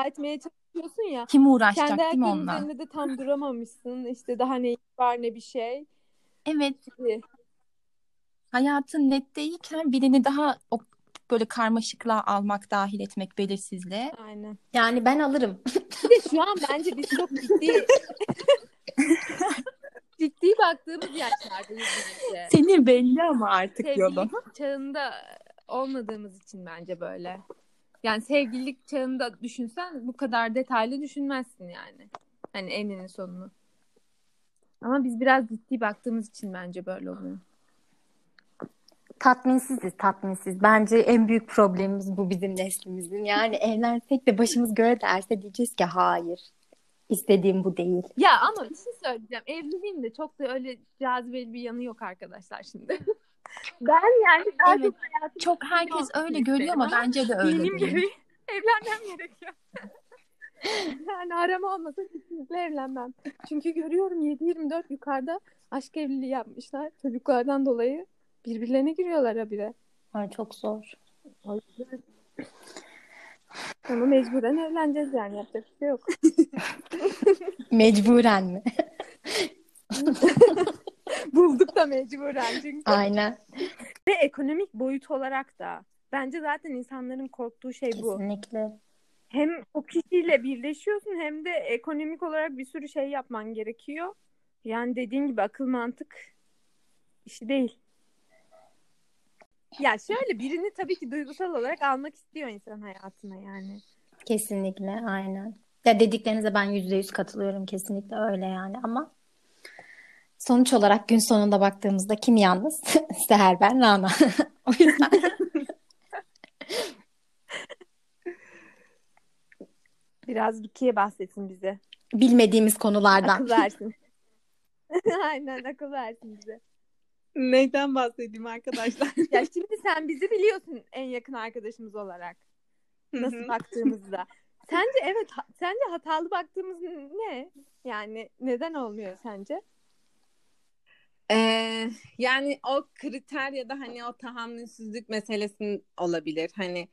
etmeye çalışıyorsun ya. Kim uğraşacak Kendi değil mi onunla? üzerinde de tam duramamışsın. İşte daha ne var ne bir şey. Evet, gibi. hayatın net değilken birini daha o böyle karmaşıklığa almak, dahil etmek, belirsizliğe. Aynen. Yani ben alırım. Bir de şu an bence biz çok ciddi [LAUGHS] ciddi baktığımız yaşlardayız bence. Senin belli ama artık yolun. Sevgililik çağında olmadığımız için bence böyle. Yani sevgililik çağında düşünsen bu kadar detaylı düşünmezsin yani. Hani eninin sonunu. Ama biz biraz ciddi baktığımız için bence böyle oluyor. Tatminsiziz, tatminsiz. Bence en büyük problemimiz bu bizim neslimizin. Yani [LAUGHS] evlensek de başımız göre derse diyeceğiz ki hayır. İstediğim bu değil. Ya ama bir şey söyleyeceğim. Evliliğin de çok da öyle cazibeli bir yanı yok arkadaşlar şimdi. [LAUGHS] ben yani daha Evet. çok hayatımda Çok herkes öyle görüyor ama bence de öyle Benim değil. gibi [LAUGHS] evlenmem gerekiyor. [LAUGHS] yani arama olmasa kesinlikle evlenmem. Çünkü görüyorum 7-24 yukarıda aşk evliliği yapmışlar. Çocuklardan dolayı birbirlerine giriyorlar habire. Ay çok zor. Yüzden ama mecburen evleneceğiz yani yapacak bir şey yok. [LAUGHS] Mecburen mi? [LAUGHS] Bulduk da mecburen çünkü. Aynen. Ve ekonomik boyut olarak da bence zaten insanların korktuğu şey bu. Kesinlikle. Hem o kişiyle birleşiyorsun hem de ekonomik olarak bir sürü şey yapman gerekiyor. Yani dediğin gibi akıl mantık işi değil. Ya şöyle birini tabii ki duygusal olarak almak istiyor insan hayatına yani. Kesinlikle aynen. Ya dediklerinize ben yüzde yüz katılıyorum. Kesinlikle öyle yani ama sonuç olarak gün sonunda baktığımızda kim yalnız? [LAUGHS] Seher ben Rana. [LAUGHS] o yüzden [LAUGHS] Biraz Rukiye bahsetsin bize. bilmediğimiz konulardan. Akıl versin. Aynen akıl versin bize. Neyden bahsedeyim arkadaşlar? Ya şimdi sen bizi biliyorsun en yakın arkadaşımız olarak. Nasıl baktığımızda. Sence evet ha- sence hatalı baktığımız ne? Yani neden olmuyor sence? Ee, yani o kriter ya da hani o tahammülsüzlük meselesinin olabilir. Hani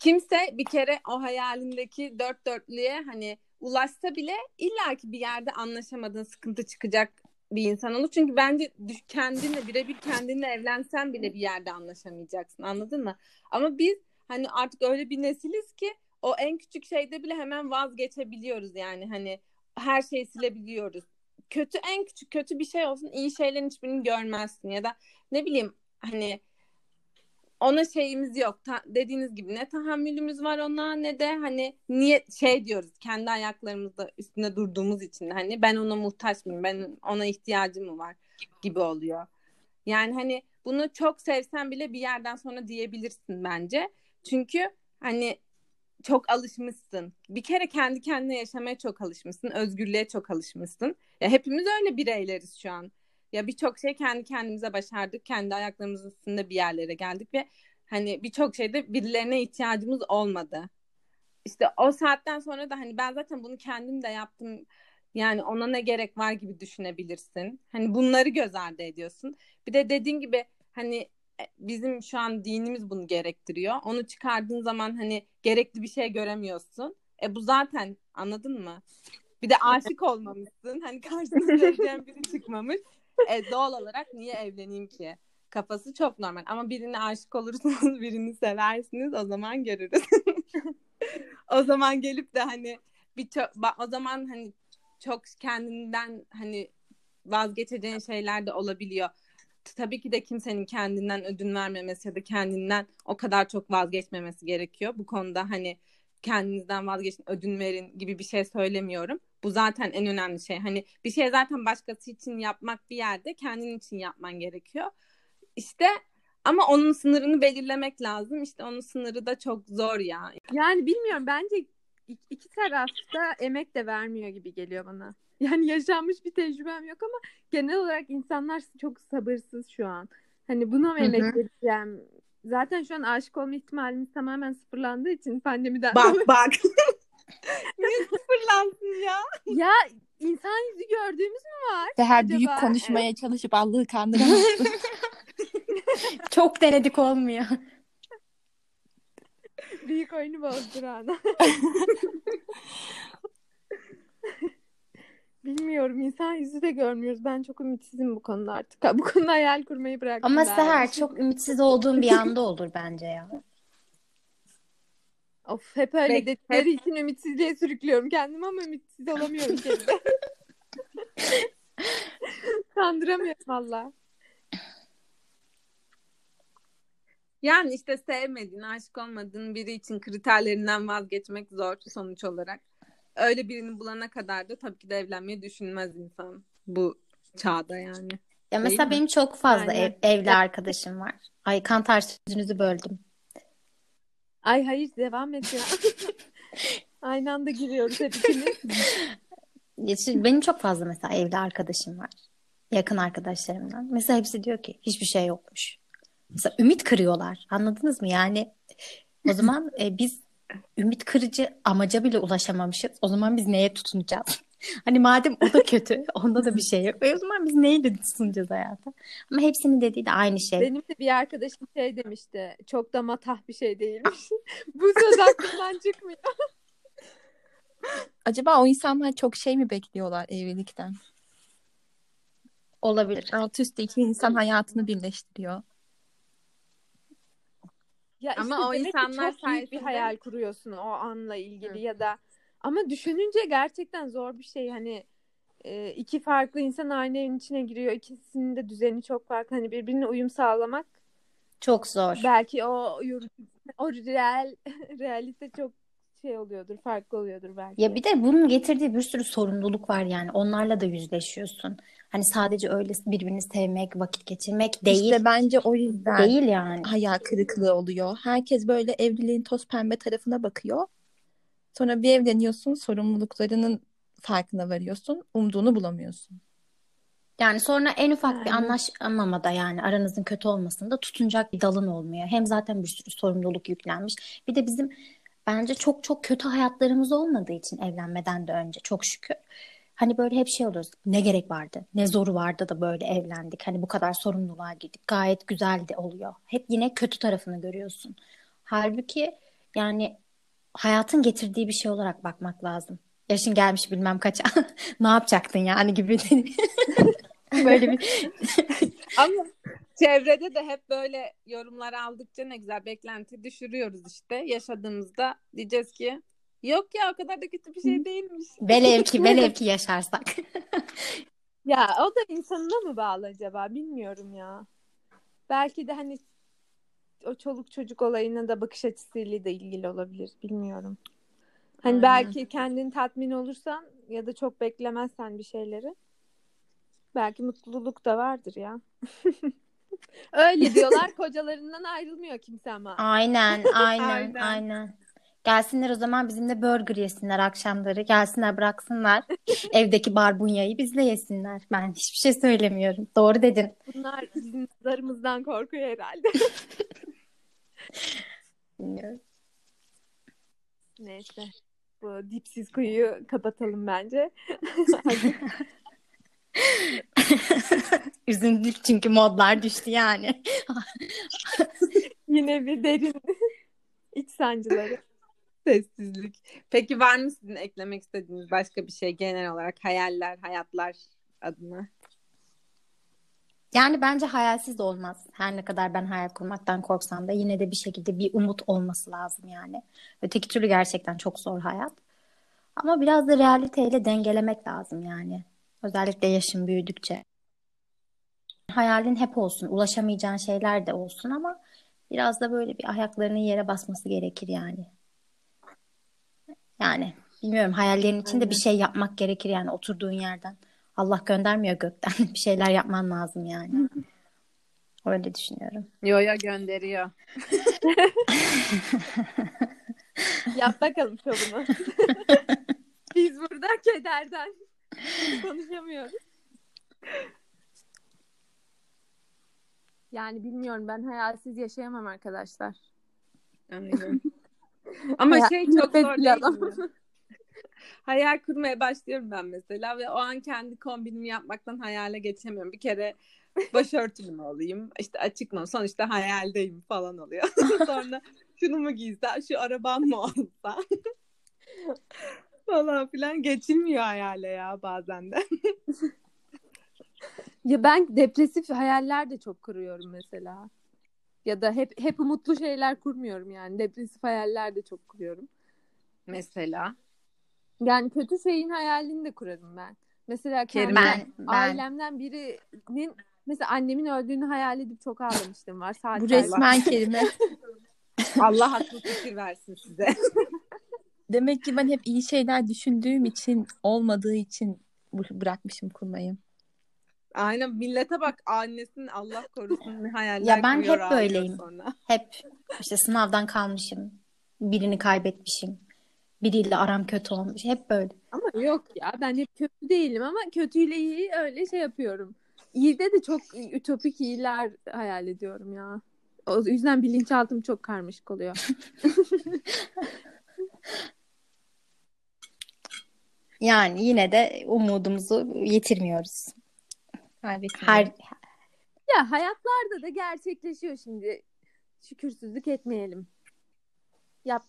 kimse bir kere o hayalindeki dört dörtlüğe hani ulaşsa bile illaki bir yerde anlaşamadığın sıkıntı çıkacak bir insan olur. Çünkü bence kendinle birebir kendinle evlensen bile bir yerde anlaşamayacaksın. Anladın mı? Ama biz hani artık öyle bir nesiliz ki o en küçük şeyde bile hemen vazgeçebiliyoruz yani hani her şeyi silebiliyoruz kötü en küçük kötü bir şey olsun iyi şeylerin hiçbirini görmezsin ya da ne bileyim hani ona şeyimiz yok. Ta- dediğiniz gibi ne tahammülümüz var ona ne de hani niye şey diyoruz kendi ayaklarımızda üstünde durduğumuz için hani ben ona muhtaç mıyım? Ben ona ihtiyacım mı var gibi oluyor. Yani hani bunu çok sevsen bile bir yerden sonra diyebilirsin bence. Çünkü hani çok alışmışsın. Bir kere kendi kendine yaşamaya çok alışmışsın. Özgürlüğe çok alışmışsın. Ya hepimiz öyle bireyleriz şu an. Ya birçok şey kendi kendimize başardık. Kendi ayaklarımızın üstünde bir yerlere geldik ve hani birçok şeyde birilerine ihtiyacımız olmadı. İşte o saatten sonra da hani ben zaten bunu kendim de yaptım. Yani ona ne gerek var gibi düşünebilirsin. Hani bunları göz ardı ediyorsun. Bir de dediğin gibi hani bizim şu an dinimiz bunu gerektiriyor. Onu çıkardığın zaman hani gerekli bir şey göremiyorsun. E bu zaten anladın mı? Bir de aşık olmamışsın. Hani karşına seveceğin biri çıkmamış. E doğal olarak niye evleneyim ki? Kafası çok normal. Ama birine aşık olursunuz, [LAUGHS] birini seversiniz o zaman görürüz. [LAUGHS] o zaman gelip de hani bir çok o zaman hani çok kendinden hani vazgeçeceğin şeyler de olabiliyor. Tabii ki de kimsenin kendinden ödün vermemesi ya da kendinden o kadar çok vazgeçmemesi gerekiyor. Bu konuda hani kendinizden vazgeçin, ödün verin gibi bir şey söylemiyorum. Bu zaten en önemli şey. Hani bir şey zaten başkası için yapmak bir yerde kendin için yapman gerekiyor. İşte ama onun sınırını belirlemek lazım. İşte onun sınırı da çok zor ya. Yani bilmiyorum bence iki tarafta emek de vermiyor gibi geliyor bana. [LAUGHS] Yani yaşanmış bir tecrübem yok ama genel olarak insanlar çok sabırsız şu an. Hani buna mı emek vereceğim? Zaten şu an aşık olma ihtimalimiz tamamen sıfırlandığı için pandemiden Bak bak. [LAUGHS] Niye sıfırlansın ya? Ya insan yüzü gördüğümüz mü var? Seher acaba? büyük konuşmaya evet. çalışıp Allah'ı kandıramazsın. [LAUGHS] Çok denedik olmuyor. Büyük oyunu bozdur ana. [LAUGHS] Bilmiyorum insan yüzü de görmüyoruz. Ben çok ümitsizim bu konuda artık. Bu konuda hayal kurmayı bıraktım. Ama Seher çok ümitsiz olduğum bir anda olur bence ya. Of hep öyle Bek, dedikleri hep... için ümitsizliğe sürüklüyorum kendimi ama ümitsiz olamıyorum kendime. [LAUGHS] Kandıramıyorum valla. Yani işte sevmediğin, aşık olmadığın biri için kriterlerinden vazgeçmek zor sonuç olarak. Öyle birini bulana kadar da tabii ki de evlenmeyi düşünmez insan bu çağda yani. Ya mesela benim çok fazla ev, evli arkadaşım var. Ay kantar sözünüzü böldüm. Ay hayır devam et ya. [LAUGHS] Aynı anda giriyoruz hepimiz. benim çok fazla mesela evli arkadaşım var. Yakın arkadaşlarımdan. Mesela hepsi diyor ki hiçbir şey yokmuş. Mesela ümit kırıyorlar. Anladınız mı? Yani o zaman e, biz ümit kırıcı amaca bile ulaşamamışız. O zaman biz neye tutunacağız? [LAUGHS] hani madem o da kötü, [LAUGHS] onda da bir şey yok. E o zaman biz neyle tutunacağız hayata? Ama hepsinin dediği de aynı şey. Benim de bir arkadaşım şey demişti. Çok da matah bir şey değilmiş. [LAUGHS] Bu söz aklımdan çıkmıyor. Acaba o insanlar çok şey mi bekliyorlar evlilikten? Olabilir. Alt üstte iki insan hayatını birleştiriyor. Ya ama işte o insanlar çok büyük bir hayal kuruyorsun o anla ilgili Hı. ya da ama düşününce gerçekten zor bir şey hani e, iki farklı insan aynı evin içine giriyor ikisinin de düzeni çok farklı hani birbirine uyum sağlamak çok zor. Belki o o real [LAUGHS] realite çok şey oluyordur, farklı oluyordur belki. Ya bir de bunun getirdiği bir sürü sorumluluk var yani. Onlarla da yüzleşiyorsun. Hani sadece öyle birbirini sevmek, vakit geçirmek değil. İşte bence o yüzden değil yani. Hayal kırıklığı oluyor. Herkes böyle evliliğin toz pembe tarafına bakıyor. Sonra bir evleniyorsun, sorumluluklarının farkına varıyorsun, umduğunu bulamıyorsun. Yani sonra en ufak yani. bir anlaşmamada yani aranızın kötü olmasında tutunacak bir dalın olmuyor. Hem zaten bir sürü sorumluluk yüklenmiş. Bir de bizim bence çok çok kötü hayatlarımız olmadığı için evlenmeden de önce çok şükür. Hani böyle hep şey oluyoruz. Ne gerek vardı? Ne zoru vardı da böyle evlendik. Hani bu kadar sorumluluğa girdik. Gayet güzel de oluyor. Hep yine kötü tarafını görüyorsun. Halbuki yani hayatın getirdiği bir şey olarak bakmak lazım. Yaşın gelmiş bilmem kaça. [LAUGHS] ne yapacaktın yani gibi. [LAUGHS] böyle bir Ama çevrede de hep böyle yorumlar aldıkça ne güzel beklenti düşürüyoruz işte. Yaşadığımızda diyeceğiz ki Yok ya o kadar da kötü bir şey değilmiş. [LAUGHS] Velev ki velev ki yaşarsak. [LAUGHS] ya o da insanına mı bağlı acaba bilmiyorum ya. Belki de hani o çoluk çocuk olayına da bakış açısıyla da ilgili olabilir bilmiyorum. Hani Aynen. belki kendin tatmin olursan ya da çok beklemezsen bir şeyleri belki mutluluk da vardır ya. [LAUGHS] [LAUGHS] Öyle diyorlar kocalarından ayrılmıyor kimse ama. Aynen, [LAUGHS] aynen, Aynen. aynen. Gelsinler o zaman bizimle burger yesinler akşamları. Gelsinler bıraksınlar [LAUGHS] evdeki barbunyayı bizle yesinler. Ben hiçbir şey söylemiyorum. Doğru dedin. Bunlar bizim zarımızdan korkuyor herhalde. Bilmiyorum. Neyse. Bu dipsiz kuyuyu kapatalım bence. [LAUGHS] Üzüldük çünkü modlar düştü yani. Yine bir derin [LAUGHS] iç sancıları. Sessizlik. Peki var mı sizin eklemek istediğiniz başka bir şey genel olarak hayaller, hayatlar adına? Yani bence hayalsiz de olmaz. Her ne kadar ben hayal kurmaktan korksam da yine de bir şekilde bir umut olması lazım yani. Öteki türlü gerçekten çok zor hayat. Ama biraz da realiteyle dengelemek lazım yani. Özellikle yaşın büyüdükçe. Hayalin hep olsun, ulaşamayacağın şeyler de olsun ama biraz da böyle bir ayaklarının yere basması gerekir yani. Yani bilmiyorum hayallerin içinde bir şey yapmak gerekir yani oturduğun yerden. Allah göndermiyor gökten. [LAUGHS] Bir şeyler yapman lazım yani. Öyle düşünüyorum. Yo yo gönderiyor. [LAUGHS] Yap bakalım şovunu. [LAUGHS] Biz burada kederden [LAUGHS] konuşamıyoruz. Yani bilmiyorum ben hayalsiz yaşayamam arkadaşlar. Aynen. [LAUGHS] Ama Hayal- şey çok zor değil mi? Hayal kurmaya başlıyorum ben mesela ve o an kendi kombinimi yapmaktan hayale geçemiyorum. Bir kere başörtülü mü olayım, işte açık mı? Sonuçta hayaldeyim falan oluyor. [LAUGHS] Sonra şunu mu giysem, şu arabam mı olsa falan filan geçilmiyor hayale ya bazen de. [LAUGHS] Ya ben depresif hayaller de çok kuruyorum mesela. Ya da hep hep umutlu şeyler kurmuyorum yani. Depresif hayaller de çok kuruyorum. Mesela. Yani kötü şeyin hayalini de kurarım ben. Mesela Kerim, kendi Ben, ben ailemden birinin mesela annemin öldüğünü hayal edip çok ağlamıştım var. Bu Saatlerce. resmen kelime. [LAUGHS] Allah akıl fikir versin size. [LAUGHS] Demek ki ben hep iyi şeyler düşündüğüm için olmadığı için bu- bırakmışım kurmayı. Aynen millete bak annesinin Allah korusun ne hayaller Ya ben hep böyleyim. Sonra. hep işte sınavdan kalmışım. Birini kaybetmişim. Biriyle aram kötü olmuş. Hep böyle. Ama yok ya ben hep kötü değilim ama kötüyle iyi öyle şey yapıyorum. İyide de çok ütopik iyiler hayal ediyorum ya. O yüzden bilinçaltım çok karmaşık oluyor. [LAUGHS] Yani yine de umudumuzu yitirmiyoruz. Her Ya hayatlarda da gerçekleşiyor şimdi. Şükürsüzlük etmeyelim. Yap.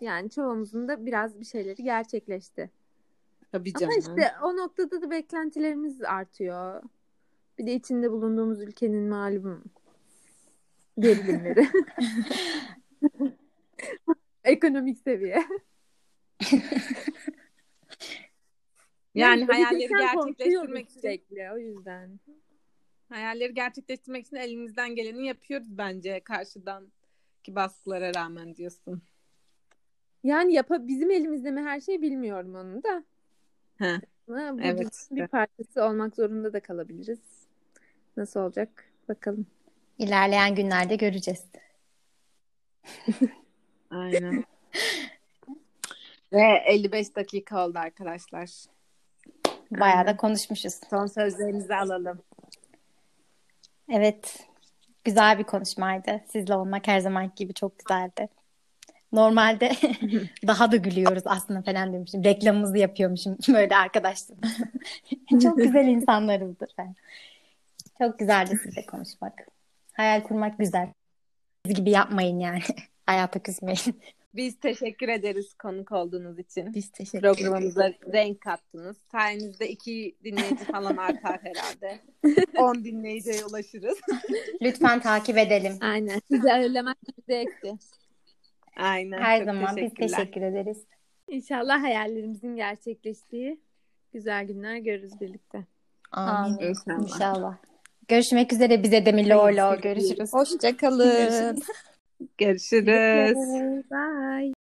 Yani çoğumuzun da biraz bir şeyleri gerçekleşti. Tabii Ama canım. işte o noktada da beklentilerimiz artıyor. Bir de içinde bulunduğumuz ülkenin malum gerilimleri. [LAUGHS] [LAUGHS] Ekonomik seviye. [LAUGHS] Yani hayalleri gerçekleştirmek sürekli o yüzden. hayalleri gerçekleştirmek için elimizden geleni yapıyoruz bence karşıdaki baskılara rağmen diyorsun. Yani yapa bizim elimizde mi her şey bilmiyorum onu da. He. Ama bu Evet, işte. bir parçası olmak zorunda da kalabiliriz. Nasıl olacak bakalım. ilerleyen günlerde göreceğiz. Aynen. [LAUGHS] Ve 55 dakika oldu arkadaşlar. Bayağı da konuşmuşuz. Son sözlerinizi alalım. Evet. Güzel bir konuşmaydı. Sizle olmak her zamanki gibi çok güzeldi. Normalde [LAUGHS] daha da gülüyoruz aslında falan demişim. Reklamımızı yapıyormuşum [LAUGHS] böyle arkadaşlarım. [LAUGHS] Çok güzel insanlarızdır. falan. Çok güzeldi sizle konuşmak. Hayal kurmak güzel. Siz gibi yapmayın yani. Hayata küsmeyin. Biz teşekkür ederiz konuk olduğunuz için. Biz teşekkür ederiz. Programımıza renk kattınız. Sayenizde iki dinleyici falan artar herhalde. [LAUGHS] 10 dinleyiciye ulaşırız. [LAUGHS] Lütfen takip edelim. Aynen. Sizi ağırlamak zevkti. Aynen. Her zaman biz teşekkür ederiz. İnşallah hayallerimizin gerçekleştiği güzel günler görürüz birlikte. Amin. İnşallah. İnşallah. Görüşmek üzere bize de Milolo. Görüşürüz. Hoşça [LAUGHS] kalın. Görüşürüz. Bye.